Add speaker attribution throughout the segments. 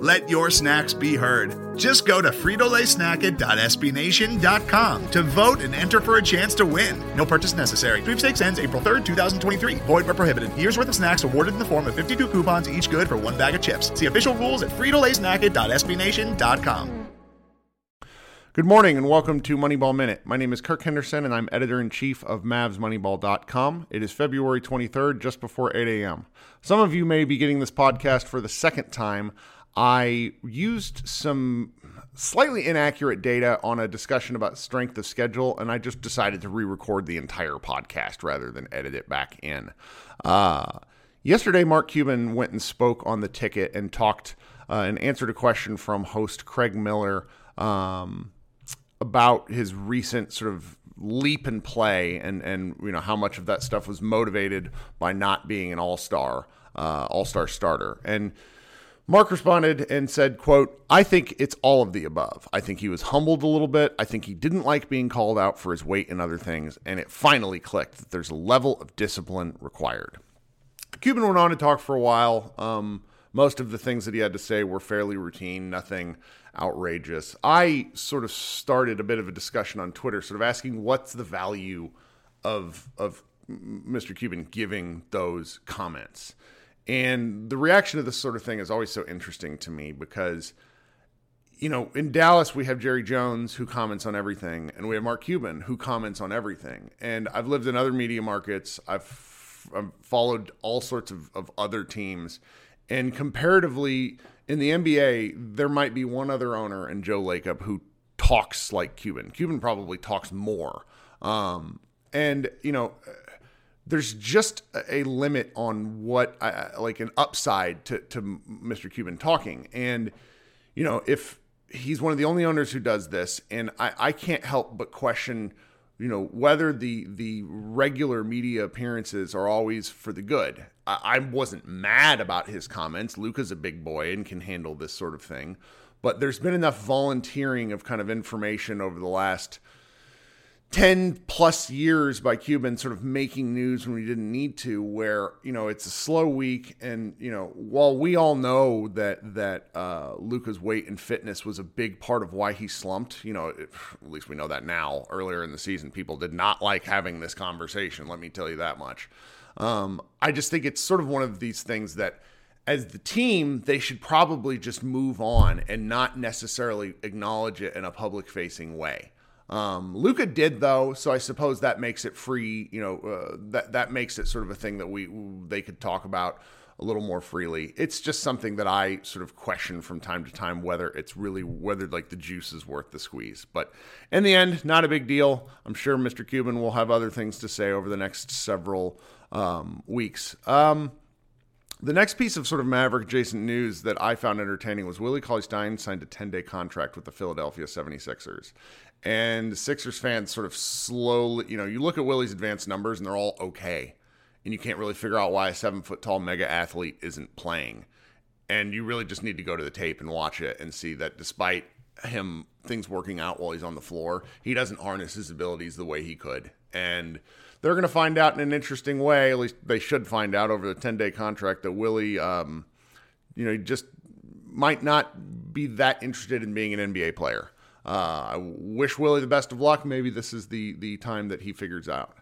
Speaker 1: Let your snacks be heard. Just go to fritolaysnacket.sbnation.com to vote and enter for a chance to win. No purchase necessary. Sweepstakes ends April 3rd, 2023. Void where prohibited. Year's worth of snacks awarded in the form of 52 coupons, each good for one bag of chips. See official rules at fritolaysnacket.sbnation.com.
Speaker 2: Good morning and welcome to Moneyball Minute. My name is Kirk Henderson and I'm editor in chief of MavsMoneyball.com. It is February 23rd, just before 8 a.m. Some of you may be getting this podcast for the second time. I used some slightly inaccurate data on a discussion about strength of schedule, and I just decided to re record the entire podcast rather than edit it back in. Uh, yesterday, Mark Cuban went and spoke on the ticket and talked uh, and answered a question from host Craig Miller um, about his recent sort of leap and play and and you know how much of that stuff was motivated by not being an all-star uh, all-star starter and Mark responded and said, quote, I think it's all of the above. I think he was humbled a little bit. I think he didn't like being called out for his weight and other things. And it finally clicked that there's a level of discipline required. Cuban went on to talk for a while. Um, most of the things that he had to say were fairly routine, nothing outrageous. I sort of started a bit of a discussion on Twitter, sort of asking what's the value of, of Mr. Cuban giving those comments. And the reaction to this sort of thing is always so interesting to me because, you know, in Dallas, we have Jerry Jones who comments on everything, and we have Mark Cuban who comments on everything. And I've lived in other media markets, I've, I've followed all sorts of, of other teams. And comparatively, in the NBA, there might be one other owner and Joe Lacob who talks like Cuban. Cuban probably talks more. Um, and, you know, there's just a limit on what I, like an upside to, to Mr. Cuban talking. And, you know, if he's one of the only owners who does this, and I, I can't help but question, you know, whether the the regular media appearances are always for the good. I, I wasn't mad about his comments. Luka's a big boy and can handle this sort of thing. But there's been enough volunteering of kind of information over the last – 10 plus years by Cuban sort of making news when we didn't need to where you know it's a slow week and you know while we all know that that uh, Luka's weight and fitness was a big part of why he slumped you know it, at least we know that now earlier in the season people did not like having this conversation let me tell you that much um, I just think it's sort of one of these things that as the team, they should probably just move on and not necessarily acknowledge it in a public facing way. Um, Luka did though, so I suppose that makes it free. You know, uh, that that makes it sort of a thing that we they could talk about a little more freely. It's just something that I sort of question from time to time whether it's really whether like the juice is worth the squeeze. But in the end, not a big deal. I'm sure Mr. Cuban will have other things to say over the next several um, weeks. Um, the next piece of sort of Maverick adjacent news that I found entertaining was Willie Cauley Stein signed a 10 day contract with the Philadelphia 76ers. And Sixers fans sort of slowly, you know, you look at Willie's advanced numbers and they're all okay. And you can't really figure out why a seven foot tall mega athlete isn't playing. And you really just need to go to the tape and watch it and see that despite him things working out while he's on the floor, he doesn't harness his abilities the way he could. And they're going to find out in an interesting way. At least they should find out over the 10 day contract that Willie, um, you know, just might not be that interested in being an NBA player. Uh, I wish Willie the best of luck. Maybe this is the the time that he figures out.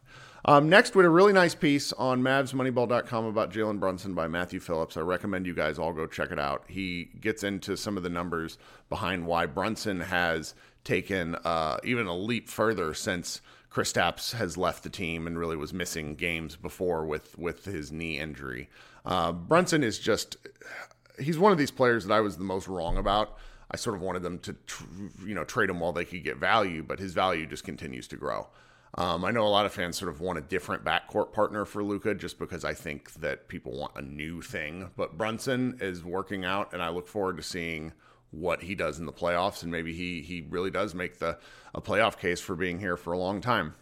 Speaker 2: Um, next, we had a really nice piece on MavsMoneyball.com about Jalen Brunson by Matthew Phillips. I recommend you guys all go check it out. He gets into some of the numbers behind why Brunson has taken uh, even a leap further since Kristaps has left the team and really was missing games before with with his knee injury. Uh, Brunson is just he's one of these players that I was the most wrong about. I sort of wanted them to, tr- you know, trade him while they could get value, but his value just continues to grow. Um, I know a lot of fans sort of want a different backcourt partner for Luka, just because I think that people want a new thing. But Brunson is working out, and I look forward to seeing what he does in the playoffs, and maybe he he really does make the a playoff case for being here for a long time.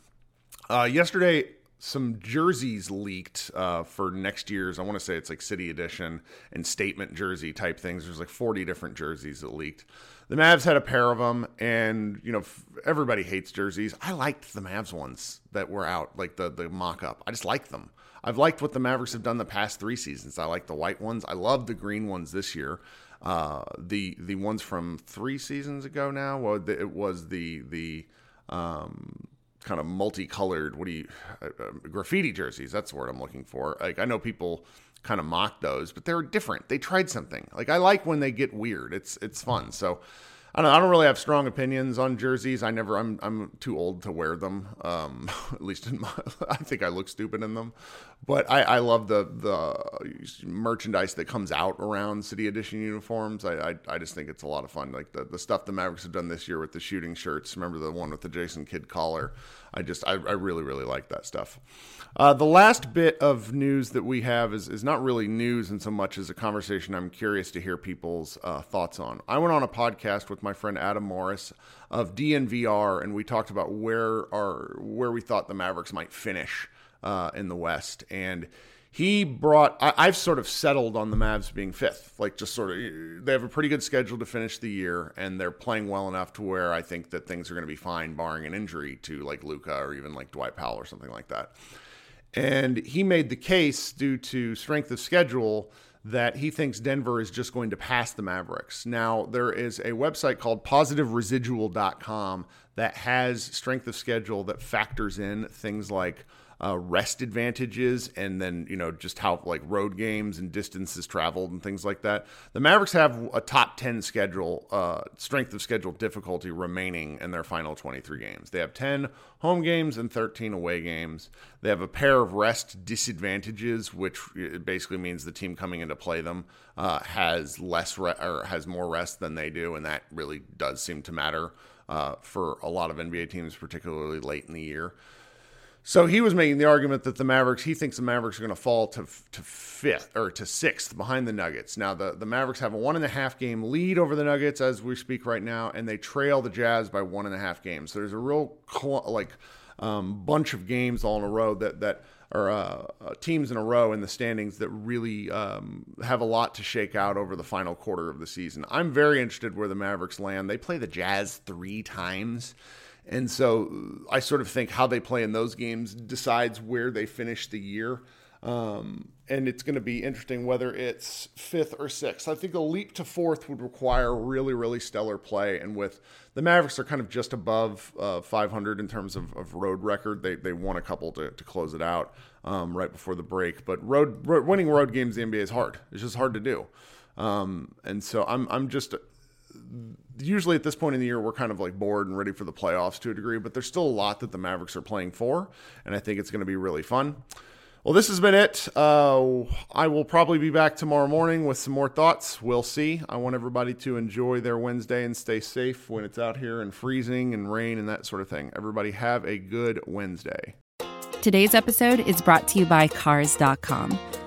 Speaker 2: Uh, yesterday, some jerseys leaked uh, for next year's. I want to say it's like City Edition and Statement jersey type things. There's like 40 different jerseys that leaked. The Mavs had a pair of them, and you know everybody hates jerseys. I liked the Mavs ones that were out, like the the mock up. I just like them. I've liked what the Mavericks have done the past three seasons. I like the white ones. I love the green ones this year. Uh, the the ones from three seasons ago now. Well, it was the the um, kind of multicolored what do you uh, uh, graffiti jerseys that's the word i'm looking for. Like i know people kind of mock those but they're different. They tried something. Like i like when they get weird. It's it's fun. So I don't, I don't really have strong opinions on jerseys. I never, I'm, I'm too old to wear them. Um, at least in my, I think I look stupid in them. But I, I love the the merchandise that comes out around City Edition uniforms. I, I, I just think it's a lot of fun. Like the, the stuff the Mavericks have done this year with the shooting shirts. Remember the one with the Jason Kidd collar? I just, I, I really, really like that stuff. Uh, the last bit of news that we have is, is not really news in so much as a conversation I'm curious to hear people's uh, thoughts on. I went on a podcast with my friend Adam Mares of DNVR, and we talked about where our where we thought the Mavericks might finish uh, in the West, and he brought I, have sort of settled on the Mavs being fifth. Like just sort of they have a pretty good schedule to finish the year and they're playing well enough to where I think that things are going to be fine barring an injury to like Luka or even like Dwight Powell or something like that. And he made the case due to strength of schedule that he thinks Denver is just going to pass the Mavericks. Now, there is a website called positiveresidual.com that has strength of schedule that factors in things like uh, rest advantages and then you know just how like road games and distances traveled and things like that. The Mavericks have a top 10 schedule uh, strength of schedule difficulty remaining in their final 23 games. They have 10 home games and 13 away games. They have a pair of rest disadvantages, which basically means the team coming in to play them uh, has less re- or has more rest than they do, and that really does seem to matter uh, for a lot of NBA teams, particularly late in the year. So he was making the argument that the Mavericks, he thinks the Mavericks are going to fall to to fifth or to sixth behind the Nuggets. Now the the Mavericks have a one and a half game lead over the Nuggets as we speak right now, and they trail the Jazz by one and a half games. So there's a real cl- like um, bunch of games all in a row that that are uh, teams in a row in the standings that really um, have a lot to shake out over the final quarter of the season. I'm very interested where the Mavericks land. They play the Jazz three times. And so I sort of think how they play in those games decides where they finish the year. Um, and it's going to be interesting whether it's fifth or sixth. I think a leap to fourth would require really, really stellar play. And with the Mavericks are kind of just above uh, 500 in terms of, of, road record. They, they won a couple to, to close it out um, right before the break. But road, road, winning road games in the NBA is hard. It's just hard to do. Um, and so I'm I'm just usually at this point in the year we're kind of like bored and ready for the playoffs to a degree, but there's still a lot that the Mavericks are playing for, and I think it's going to be really fun. Well, this has been it. Uh, I will probably be back tomorrow morning with some more thoughts. We'll see. I want everybody to enjoy their Wednesday and stay safe when it's out here and freezing and rain and that sort of thing. Everybody have a good Wednesday.
Speaker 3: Today's episode is brought to you by Cars.com.